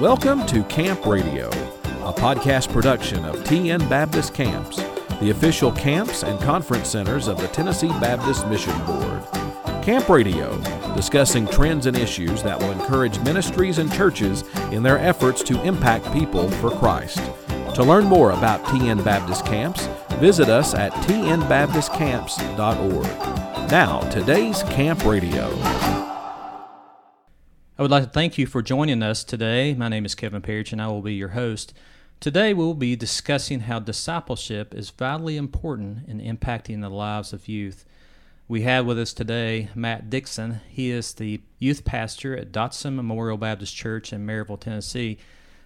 Welcome to Camp Radio, a podcast production of TN Baptist Camps, the official camps and conference centers of the Tennessee Baptist Mission Board. Camp Radio, discussing trends and issues that will encourage ministries and churches in their efforts to impact people for Christ. To learn more about TN Baptist Camps, visit us at tnbaptistcamps.org. Now, today's Camp Radio. I would like to thank you for joining us today. My name is Kevin Parrish, and I will be your host. Today, we'll be discussing how discipleship is vitally important in impacting the lives of youth. We have with us today Matt Dixon. He is the youth pastor at Dotson Memorial Baptist Church in Maryville, Tennessee.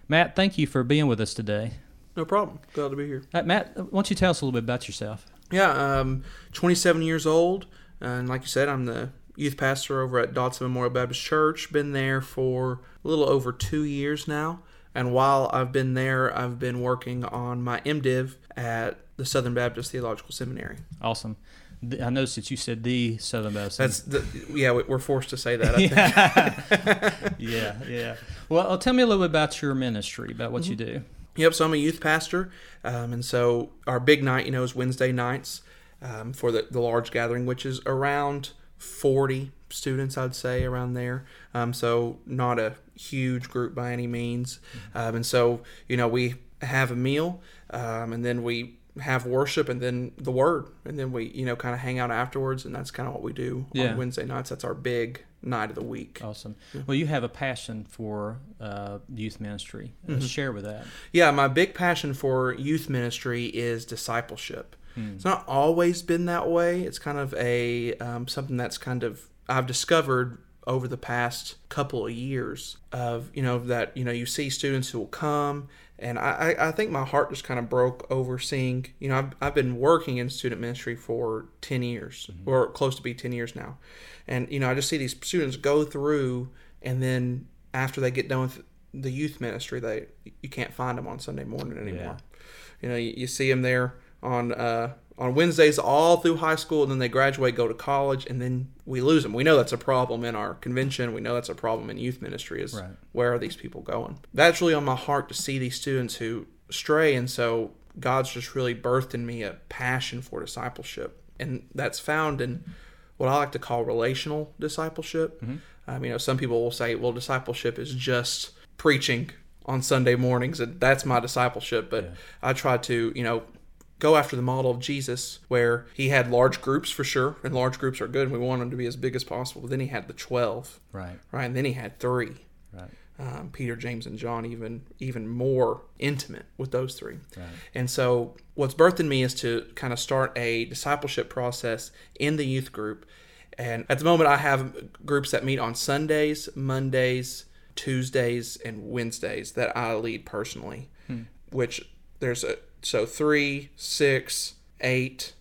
Matt, thank you for being with us today. No problem. Glad to be here. Uh, Matt, why don't you tell us a little bit about yourself? Yeah, I'm 27 years old, and like you said, I'm the youth pastor over at Dotson Memorial Baptist Church. Been there for a little over two years now. And while I've been there, I've been working on my MDiv at the Southern Baptist Theological Seminary. Awesome. I noticed that you said the Southern Baptist. That's the, yeah, we're forced to say that. I yeah. yeah, yeah. Well, tell me a little bit about your ministry, about what mm-hmm. you do. Yep. So I'm a youth pastor, um, and so our big night, you know, is Wednesday nights um, for the, the large gathering, which is around 40 students, I'd say, around there. Um, so not a huge group by any means. Um, and so, you know, we have a meal um, and then we have worship and then the word. And then we, you know, kind of hang out afterwards. And that's kind of what we do yeah. on Wednesday nights. That's our big night of the week. Awesome. Well, you have a passion for uh, youth ministry. Uh, mm-hmm. Share with that. Yeah, my big passion for youth ministry is discipleship. Hmm. It's not always been that way. It's kind of a um, something that's kind of I've discovered over the past couple of years of you know that you know you see students who will come and I, I think my heart just kind of broke over seeing you know I've, I've been working in student ministry for 10 years mm-hmm. or close to be 10 years now and you know I just see these students go through and then after they get done with the youth ministry they you can't find them on Sunday morning anymore yeah. you know you, you see them there on uh, on Wednesdays all through high school, and then they graduate, go to college, and then we lose them. We know that's a problem in our convention. We know that's a problem in youth ministry. Is right. where are these people going? That's really on my heart to see these students who stray, and so God's just really birthed in me a passion for discipleship, and that's found in what I like to call relational discipleship. Mm-hmm. Um, you know, some people will say, well, discipleship is just preaching on Sunday mornings, and that's my discipleship. But yeah. I try to, you know, go after the model of Jesus, where he had large groups for sure, and large groups are good, and we want them to be as big as possible. But then he had the twelve, right? Right, and then he had three, right? Um, Peter, James, and John, even even more intimate with those three. Right. And so, what's birthed in me is to kind of start a discipleship process in the youth group. And at the moment, I have groups that meet on Sundays, Mondays, Tuesdays, and Wednesdays that I lead personally. Hmm. Which there's a so three, six, eight,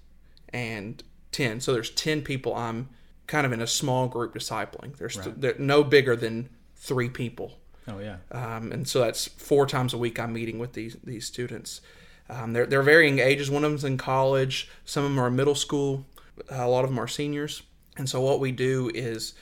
and ten. So there's ten people. I'm kind of in a small group discipling. There's right. no bigger than three people. Oh yeah. Um, and so that's four times a week I'm meeting with these these students. Um, they're they're varying ages. One of them's in college. Some of them are middle school. A lot of them are seniors. And so what we do is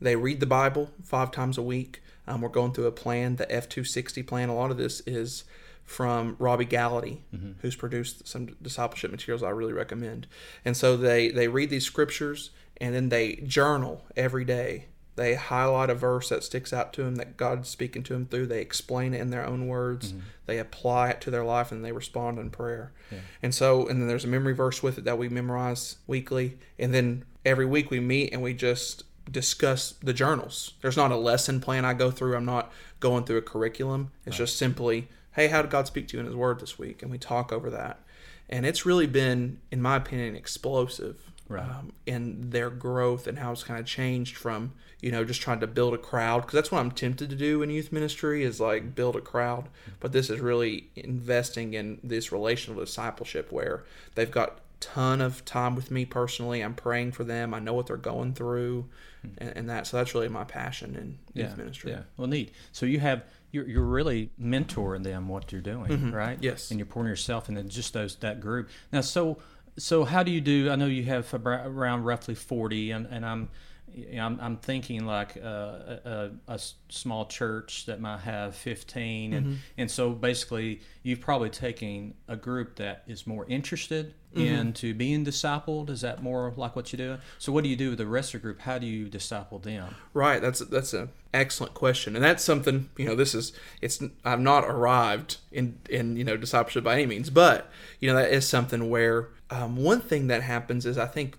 they read the Bible five times a week. Um, we're going through a plan, the F260 plan. A lot of this is from Robby Gallaty, mm-hmm. who's produced some discipleship materials I really recommend. And so they they read these scriptures and then they journal every day. They highlight a verse that sticks out to them that God's speaking to them through. They explain it in their own words. Mm-hmm. They apply it to their life and they respond in prayer. Yeah. And so, and then there's a memory verse with it that we memorize weekly. And then every week we meet and we just discuss the journals. There's not a lesson plan I go through. I'm not going through a curriculum. It's right. just simply hey, how did God speak to you in His Word this week? And we talk over that. And it's really been, in my opinion, explosive right. um, in their growth and how it's kind of changed from, you know, just trying to build a crowd. Because that's what I'm tempted to do in youth ministry is like build a crowd. But this is really investing in this relational discipleship where they've got ton of time with me personally. I'm praying for them. I know what they're going through, hmm. and, and that. So that's really my passion in yeah, youth ministry. Yeah. Well, neat. So you have you're, you're really mentoring them what you're doing, mm-hmm. right? Yes. And you're pouring yourself into just those that group. Now, so so how do you do? I know you have around roughly forty, and, and I'm you know, I'm, I'm thinking like uh, a, a, a small church that might have 15 and, Mm-hmm. and so basically you've probably taken a group that is more interested Mm-hmm. into being discipled is that more like what you do so what do you do with the rest of the group how do you disciple them Right. That's that's an excellent question, and that's something you know. This is it's. I've not arrived in in you know discipleship by any means, but you know that is something where um, one thing that happens is I think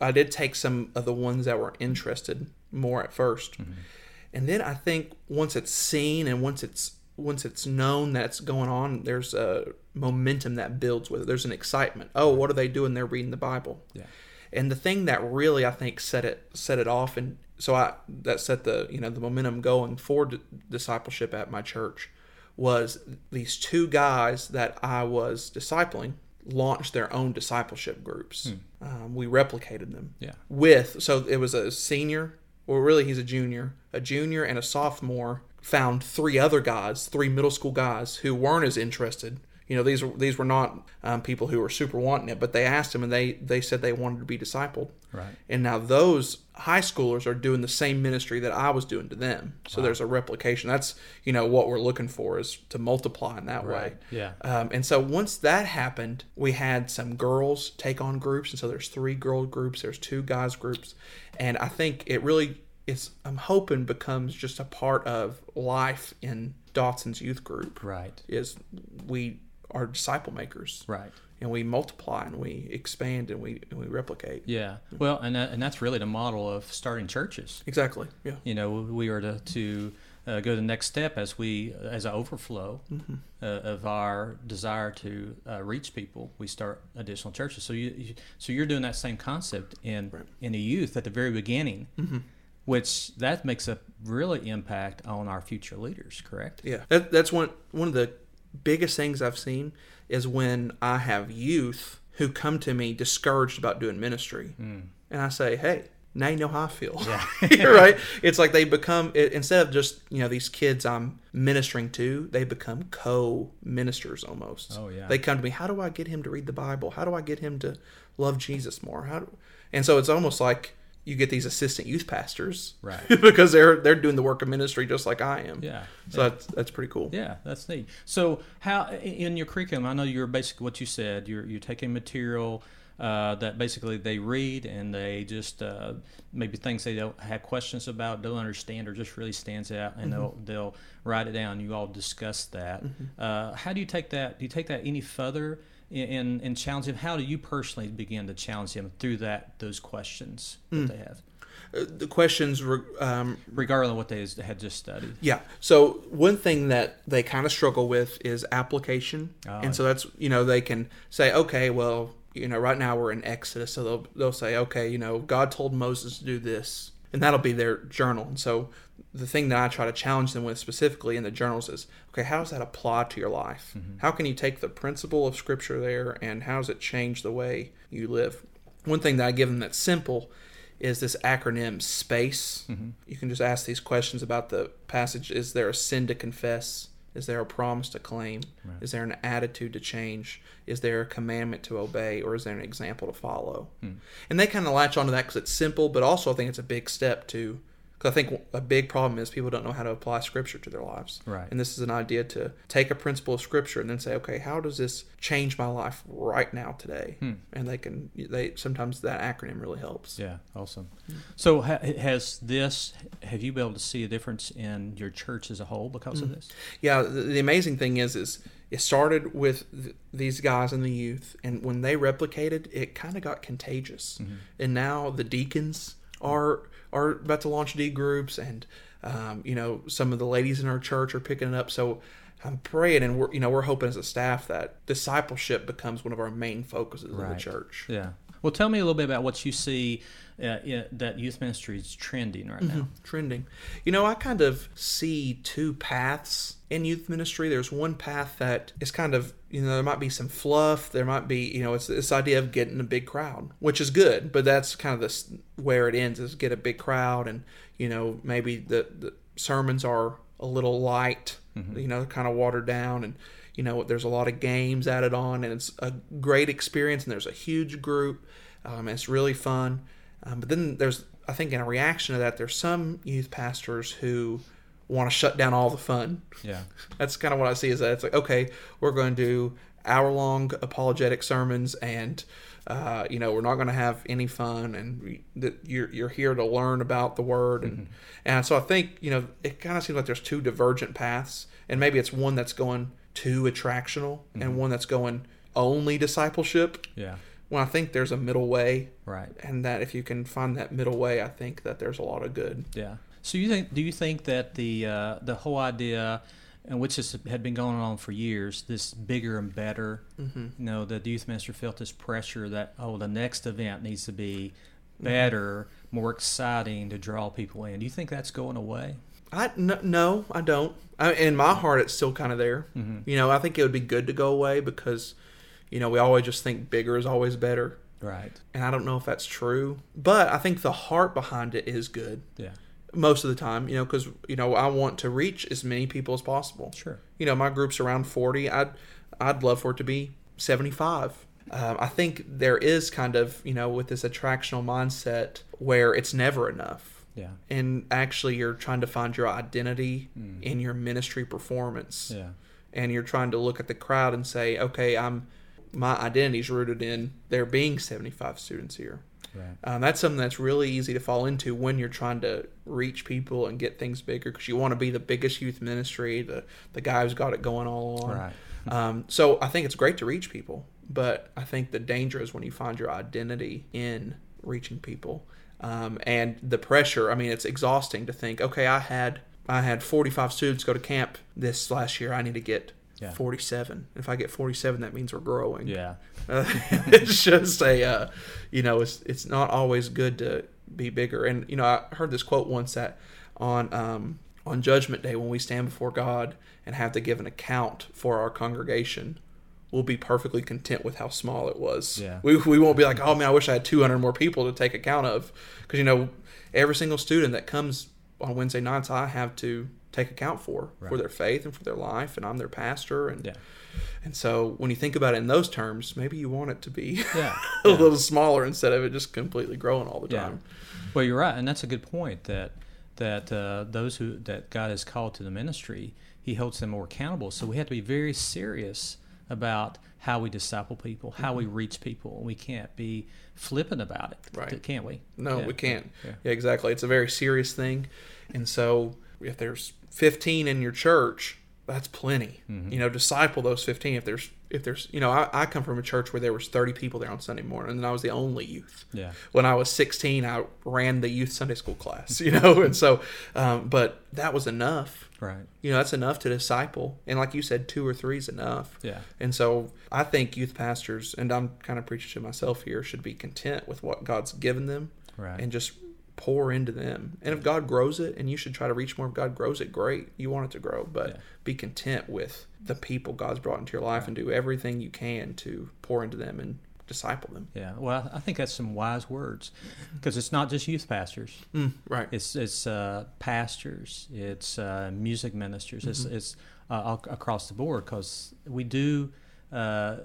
I did take some of the ones that were interested more at 1st and then I think once it's seen and once it's once it's known that's going on, there's a momentum that builds with it. There's an excitement. Oh, what are they doing? They're reading the Bible. Yeah. And the thing that really I think set it set it off, and so I that set the you know the momentum going for d- discipleship at my church was these two guys that I was discipling launched their own discipleship groups. Um, we replicated them Yeah. with so it was a senior well really he's a junior a junior and a sophomore found three other guys three middle school guys who weren't as interested. You know these were these were not um, people who were super wanting it but they asked them and they they said they wanted to be discipled. Right. and now those high schoolers are doing the same ministry that I was doing to them. So there's a replication. That's you know what we're looking for is to multiply in that way. Yeah. um, and so once that happened, we had some girls take on groups, and so there's three girl groups, there's two guys groups, and I think it really it's I'm hoping becomes just a part of life in Dotson's youth group Right. is we are disciple makers Right. and we multiply and we expand and we and we replicate. Yeah. Well, and that, and that's really the model of starting churches. Exactly. Yeah. You know, we are to to uh, go to the next step as we as an overflow uh, of our desire to uh, reach people. We start additional churches. So you, you so you're doing that same concept in in the youth at the very beginning. Which that makes a really impact on our future leaders, correct? Yeah, that, that's one one of the biggest things I've seen is when I have youth who come to me discouraged about doing ministry, hmm. and I say, "Hey, now you know how I feel." Yeah. right? It's like they become it, instead of just you know these kids I'm ministering to, they become co-ministers almost. Oh, yeah. They come to me. How do I get him to read the Bible? How do I get him to love Jesus more? How do, and so it's almost like you get these assistant youth pastors, Right. because they're they're doing the work of ministry just like I am. Yeah. So that's that's pretty cool. Yeah, that's neat. So, how in your curriculum? I know you're basically what you said. You're you're taking material uh, that basically they read and they just uh, maybe things they don't have questions about, don't understand, or just really stands out, and they'll they'll write it down. You all discuss that. Uh, how do you take that? Do you take that any further? In, in challenge him, how do you personally begin to challenge him through that those questions that they have, Uh, the questions re- um, regardless of what they had just studied? yeah. So one thing that they kind of struggle with is application. Oh, and so that's you know they can say okay well you know right now we're in exodus. So they'll, they'll say okay you know god told moses to do this and that'll be their journal and so the thing that i try to challenge them with specifically in the journals is okay how does that apply to your life mm-hmm. how can you take the principle of scripture there and how does it change the way you live one thing that i give them that's simple is this acronym SPACE. Mm-hmm. You can just ask these questions about the passage. Is there a sin to confess? Is there a promise to claim? Is there an attitude to change? Is there a commandment to obey? Or is there an example to follow? Hmm. And they kind of latch onto that because it's simple, but also I think it's a big step to. Because I think a big problem is people don't know how to apply Scripture to their lives. Right. And this is an idea to take a principle of Scripture and then say, okay, how does this change my life right now today? Hmm. And they can, they sometimes that acronym really helps. Yeah, awesome. So, ha- has this? Have you been able to see a difference in your church as a whole because of hmm. this? yeah the, the amazing thing is is it started with th- these guys in the youth and when they replicated it kind of got contagious mm-hmm. and now the deacons are are about to launch d groups and um, you know some of the ladies in our church are picking it up so i'm praying and we're you know we're hoping as a staff that discipleship becomes one of our main focuses of the church Yeah. Well, tell me a little bit about what you see uh, in, that youth ministry is trending right now. trending. You know, I kind of see two paths in youth ministry. There's one path that is kind of, you know, there might be some fluff. There might be, you know, it's this idea of getting a big crowd, which is good, but that's kind of this where it ends is get a big crowd, and you know, maybe the, the sermons are a little light, you know, kind of watered down, and you know, there's a lot of games added on, and it's a great experience, and there's a huge group. Um, it's really fun. Um, but then there's I think in a reaction to that, there's some youth pastors who want to shut down all the fun. Yeah. That's kind of what I see is that it's like, okay, we're going to do hour long apologetic sermons and uh, you know we're not going to have any fun and that you're you're here to learn about the word and Mm-hmm. and so I think you know it kind of seems like there's two divergent paths and maybe it's one that's going too attractional Mm-hmm. and one that's going only discipleship Yeah. well I think there's a middle way Right. and that if you can find that middle way I think that there's a lot of good Yeah. So you think? Do you think that the uh, the whole idea, and which has, had been going on for years, this bigger and better, Mm-hmm. you know, the youth minister felt this pressure that oh, the next event needs to be Mm-hmm. better, more exciting to draw people in. Do you think that's going away? I no, no I don't. I, in my heart, it's still kind of there. Mm-hmm. You know, I think it would be good to go away because, you know, we always just think bigger is always better, Right. and I don't know if that's true. But I think the heart behind it is good Yeah. Most of the time. You know, because you know I want to reach as many people as possible. Sure. You know, my group's around forty. I'd I'd love for it to be seventy five. Um, I think there is kind of you know with this attractional mindset where it's never enough Yeah. and actually you're trying to find your identity in your ministry performance Yeah. and you're trying to look at the crowd and say okay i'm my identity's rooted in there being 75 students here Right. um, that's something that's really easy to fall into when you're trying to reach people and get things bigger because you want to be the biggest youth ministry the, the guy who's got it going all on Right. um, so I think it's great to reach people, but I think the danger is when you find your identity in reaching people, um, and the pressure. I mean, it's exhausting to think. Okay, I had I had 45 students go to camp this last year. I need to get Yeah. 47. If I get 47, that means we're growing. Yeah. Uh, it's just a, uh, you know, it's it's not always good to be bigger. And you know, I heard this quote once that on um, on Judgment Day when we stand before God and have to give an account for our congregation, we'll be perfectly content with how small it was. Yeah. We we won't be like, oh man, I wish I had 200 more people to take account of, because you know, every single student that comes on Wednesday nights, I have to take account for for their faith and for their life, and I'm their pastor and. Yeah. And so when you think about it in those terms, maybe you want it to be Yeah. a Yeah. little smaller instead of it just completely growing all the time. Well, you're right, and that's a good point. That that uh, those who that God has called to the ministry, He holds them more accountable. So we have to be very serious about how we disciple people, how we reach people. We can't be flippant about it, Right. Can't we? No, Yeah. we can't. Yeah. Yeah. exactly. It's a very serious thing. And so if there's 15 in your church, that's plenty. Mm-hmm. You know, disciple those 15. If there's, if there's, you know, I, I come from a church where there was 30 people there on Sunday morning and I was the only youth. Yeah. When I was 16, I ran the youth Sunday school class, you know, and so, um, but that was enough. Right. You know, that's enough to disciple. And like you said, two or three is enough. Yeah. And so I think youth pastors, and I'm kind of preaching to myself here, should be content with what God's given them Right. and just pour into them. And if God grows it, and you should try to reach more, if God grows it, great. You want it to grow, but Yeah. be content with the people God's brought into your life and do everything you can to pour into them and disciple them. Yeah. Well, I think that's some wise words because it's not just youth pastors. Mm, right. It's it's uh, pastors, it's uh, music ministers, it's, Mm-hmm. it's uh, ac- across the board because we do. Uh,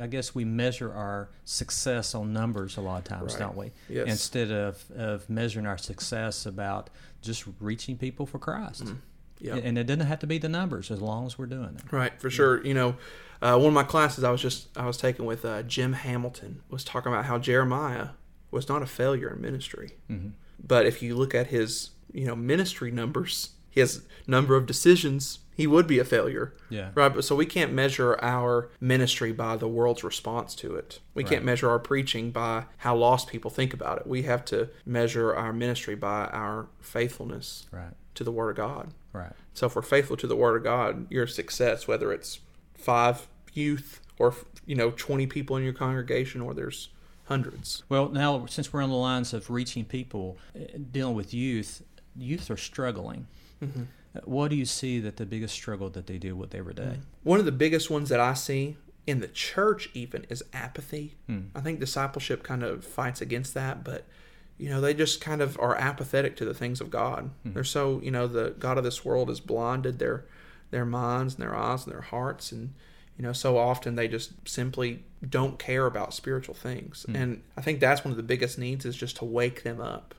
I guess we measure our success on numbers a lot of times, Right. don't we? Yes. Instead of, of measuring our success about just reaching people for Christ. Mm-hmm. Yeah. And it doesn't have to be the numbers as long as we're doing it. Right, for sure. You know, uh, one of my classes I was just I was taking with uh, Jim Hamilton was talking about how Jeremiah was not a failure in ministry, Mhm. but if you look at his you know ministry numbers, his number of decisions, he would be a failure. Yeah. Right, but so we can't measure our ministry by the world's response to it. We Right. can't measure our preaching by how lost people think about it. We have to measure our ministry by our faithfulness Right. to the Word of God. Right. So if we're faithful to the Word of God, your success, whether it's five youth or you know twenty people in your congregation, or there's hundreds. Well, now since we're on the lines of reaching people, uh, dealing with youth, youth are struggling. Mm-hmm. What do you see that the biggest struggle that they deal with every day? Mm. One of the biggest ones that I see in the church even is apathy. Hmm. I think discipleship kind of fights against that, but you know they just kind of are apathetic to the things of God. Hmm. They're so you know the God of this world has blinded their their minds and their eyes and their hearts and you know so often they just simply don't care about spiritual things hmm. and i think that's one of the biggest needs is just to wake them up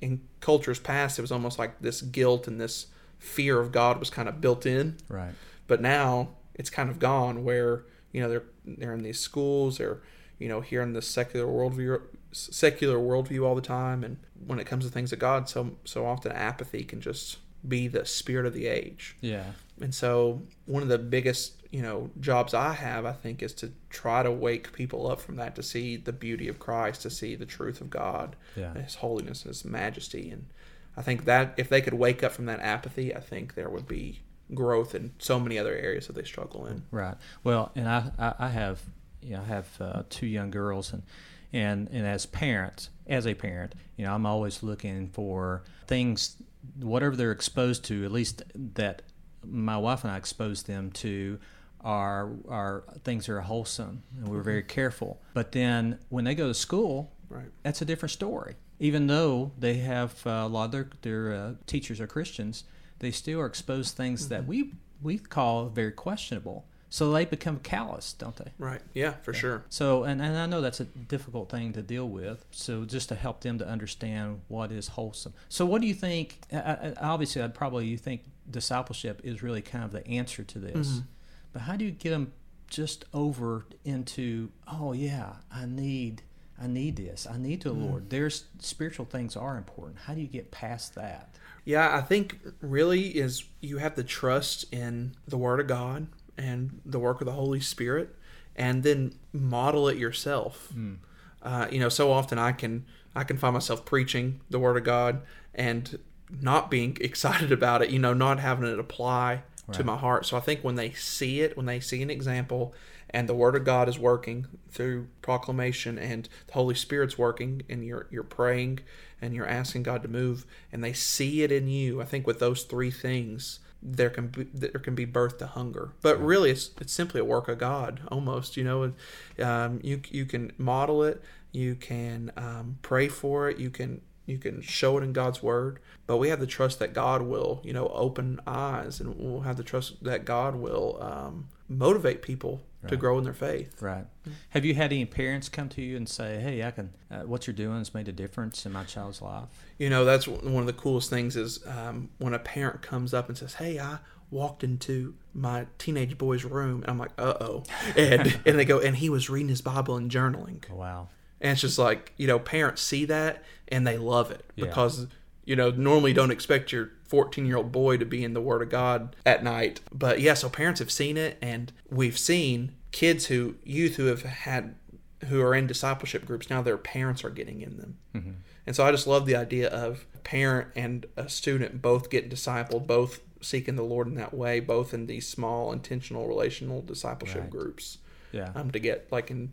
in cultures past, it was almost like this guilt and this fear of God was kind of built in. Right. But now it's kind of gone where, you know, they're they're in these schools, they're, you know, hearing the secular worldview secular worldview all the time and when it comes to things of God, so so often apathy can just be the spirit of the age. Yeah. And so one of the biggest, you know, jobs I have, I think, is to try to wake people up from that, to see the beauty of Christ, to see the truth of God, Yeah. His holiness, His majesty, and I think that if they could wake up from that apathy, I think there would be growth in so many other areas that they struggle in. Right. Well, and I, I, I have, you know, I have uh, two young girls, and and and as parents, as a parent, you know, I'm always looking for things, whatever they're exposed to, at least that my wife and I expose them to. Are, are things that are wholesome and we're very careful. But then when they go to school, Right. that's a different story. Even though they have uh, a lot of their, their uh, teachers are Christians, they still are exposed things that we we call very questionable. So they become callous, don't they? Right. Yeah, for sure. So, and, and I know that's a difficult thing to deal with. So, just to help them to understand what is wholesome. So, what do you think? Obviously, I'd probably you think discipleship is really kind of the answer to this. But how do you get them just over into? Oh yeah, I need, I need this. I need the Lord. There's spiritual things are important. How do you get past that? Yeah, I think really is you have to trust in the Word of God and the work of the Holy Spirit, and then model it yourself. Uh, you know, so often I can I can find myself preaching the Word of God and not being excited about it. You know, not having it apply to my heart. So I think when they see it, when they see an example, and the Word of God is working through proclamation, and the Holy Spirit's working, and you're you're praying and you're asking God to move, and they see it in you. I think with those three things, there can be there can be birth to hunger. But really, it's it's simply a work of God, almost. You know, um, you you can model it, you can um, pray for it, you can you can show it in God's word, but we have the trust that God will, you know, open eyes, and we'll have the trust that God will um, motivate people to grow in their faith. Right. Have you had any parents come to you and say, "Hey, I can. Uh, what you're doing has made a difference in my child's life"? You know, that's one of the coolest things is um, when a parent comes up and says, "Hey, I walked into my teenage boy's room," and I'm like, "Uh oh," and and they go, and he was reading his Bible and journaling. Wow. And it's just like, you know, parents see that and they love it Yeah. because, you know, normally don't expect your 14 year old boy to be in the Word of God at night. But yeah, so parents have seen it and we've seen kids who, youth who have had, who are in discipleship groups, now their parents are getting in them. And so I just love the idea of a parent and a student both getting discipled, both seeking the Lord in that way, both in these small, intentional, relational discipleship Right. groups Yeah. um, to get like in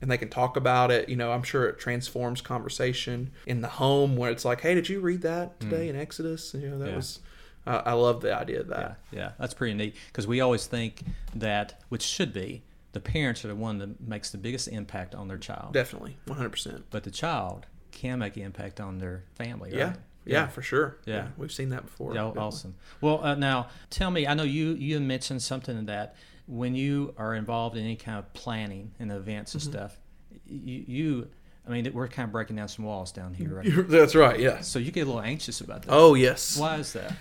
and they can talk about it you know i'm sure it transforms conversation in the home where it's like hey did you read that today in exodus you know that Mm. Yeah. was uh, i love the idea of that Yeah. That's pretty neat because we always think that, which should be, the parents are the one that makes the biggest impact on their child, definitely 100% but the child can make an impact on their family. yeah. Right? yeah for sure Yeah. we've seen that before Yeah, definitely. awesome. Well, uh, now tell me. I know you you mentioned something that when you are involved in any kind of planning and events and Mm-hmm. stuff, you, you I mean, we're kind of breaking down some walls down here, right? You're- that's right yeah. So you get a little anxious about that. oh yes Why is that?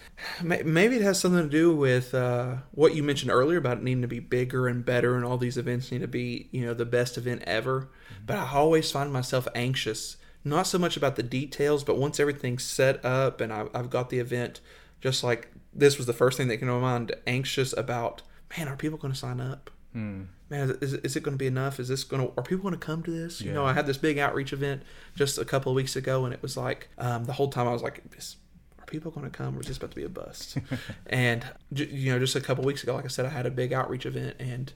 Maybe it has something to do with uh, what you mentioned earlier about it needing to be bigger and better, and all these events need to be, you know, the best event ever. But I always find myself anxious, not so much about the details, but once everything's set up and I, I've got the event, just like this was the first thing that came to my mind, anxious about, man, are people going to sign up? Hmm. Man, is, is it going to be enough? Is this going to, are people going to come to this? You know, I had this big outreach event just a couple of weeks ago, and it was like, um, the whole time I was like, are people going to come or is this about to be a bust? and, you know, just a couple of weeks ago, like I said, I had a big outreach event, and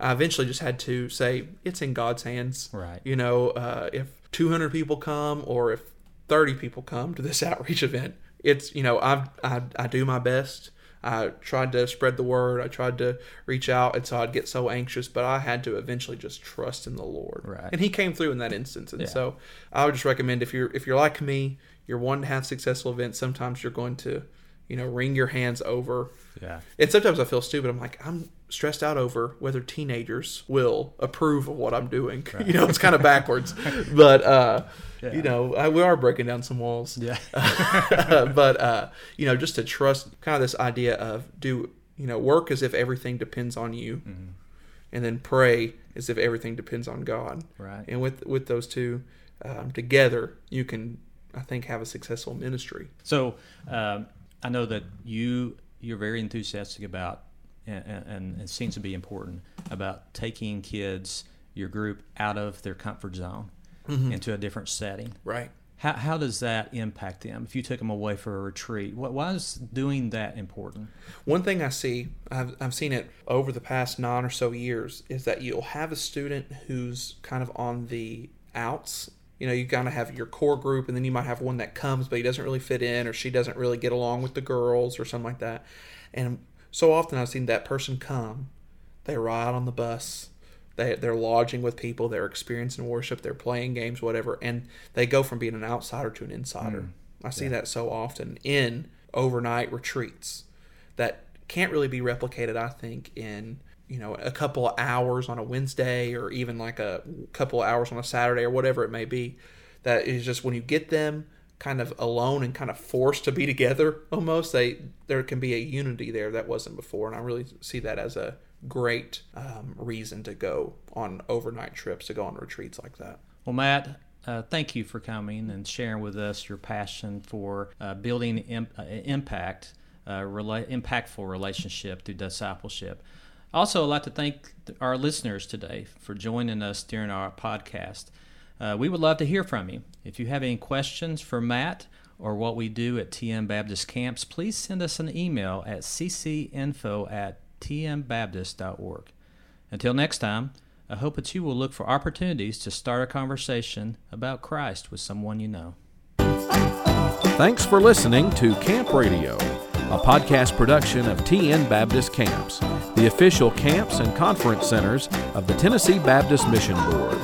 I eventually just had to say, it's in God's hands. Right. You know, uh, if 200 people come or if 30 people come to this outreach event, it's, you know, I've, I, I do my best. I tried to spread the word. I tried to reach out, and so I'd get so anxious, but I had to eventually just trust in the Lord. Right. And He came through in that instance. And Yeah. so I would just recommend if you're if you're like me, you're wanting to have successful events. Sometimes you're going to, you know, wring your hands over Yeah. And sometimes I feel stupid. I'm like, I'm stressed out over whether teenagers will approve of what I'm doing. you know, it's kind of backwards. but, uh, you know, I, we are breaking down some walls. Yeah. but, uh, you know, just to trust kind of this idea of do, you know, work as if everything depends on you. Mm-hmm. And then pray as if everything depends on God. Right. And with with those two um, together, you can, I think, have a successful ministry. So um, I know that you you're very enthusiastic about, and, and it seems to be important about taking kids, your group, out of their comfort zone mm-hmm. into a different setting. Right. How, how does that impact them? If you took them away for a retreat, what, why is doing that important? One thing I see, I've, I've seen it over the past nine or so years, is that you'll have a student who's kind of on the outs. You know, you kind of have your core group, and then you might have one that comes, but he doesn't really fit in, or she doesn't really get along with the girls, or something like that. And so often I've seen that person come, they ride on the bus, they, they're lodging with people, they're experiencing worship, they're playing games, whatever, and they go from being an outsider to an insider. Mm, I see that so often in overnight retreats that can't really be replicated, I think, in you know a couple of hours on a Wednesday or even like a couple of hours on a Saturday or whatever it may be. That is just when you get them kind of alone and kind of forced to be together almost they there can be a unity there that wasn't before and i really see that as a great um, reason to go on overnight trips to go on retreats like that Well, Matt, uh, thank you for coming and sharing with us your passion for uh, building im- uh, impact, uh, rela- impactful relationship through discipleship. Also, I'd like to thank th- our listeners today for joining us during our podcast. Uh, we would love to hear from you. If you have any questions for Matt or what we do at TN Baptist Camps, please send us an email at ccinfo at tnbaptist.org. Until next time, I hope that you will look for opportunities to start a conversation about Christ with someone you know. Thanks for listening to Camp Radio, a podcast production of TN Baptist Camps, the official camps and conference centers of the Tennessee Baptist Mission Board.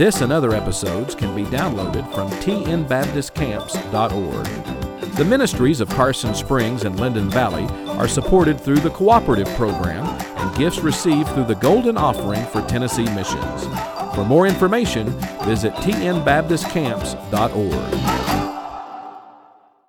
This and other episodes can be downloaded from tnbaptistcamps.org. The ministries of Carson Springs and Linden Valley are supported through the Cooperative Program and gifts received through the Golden Offering for Tennessee Missions. For more information, visit tnbaptistcamps.org.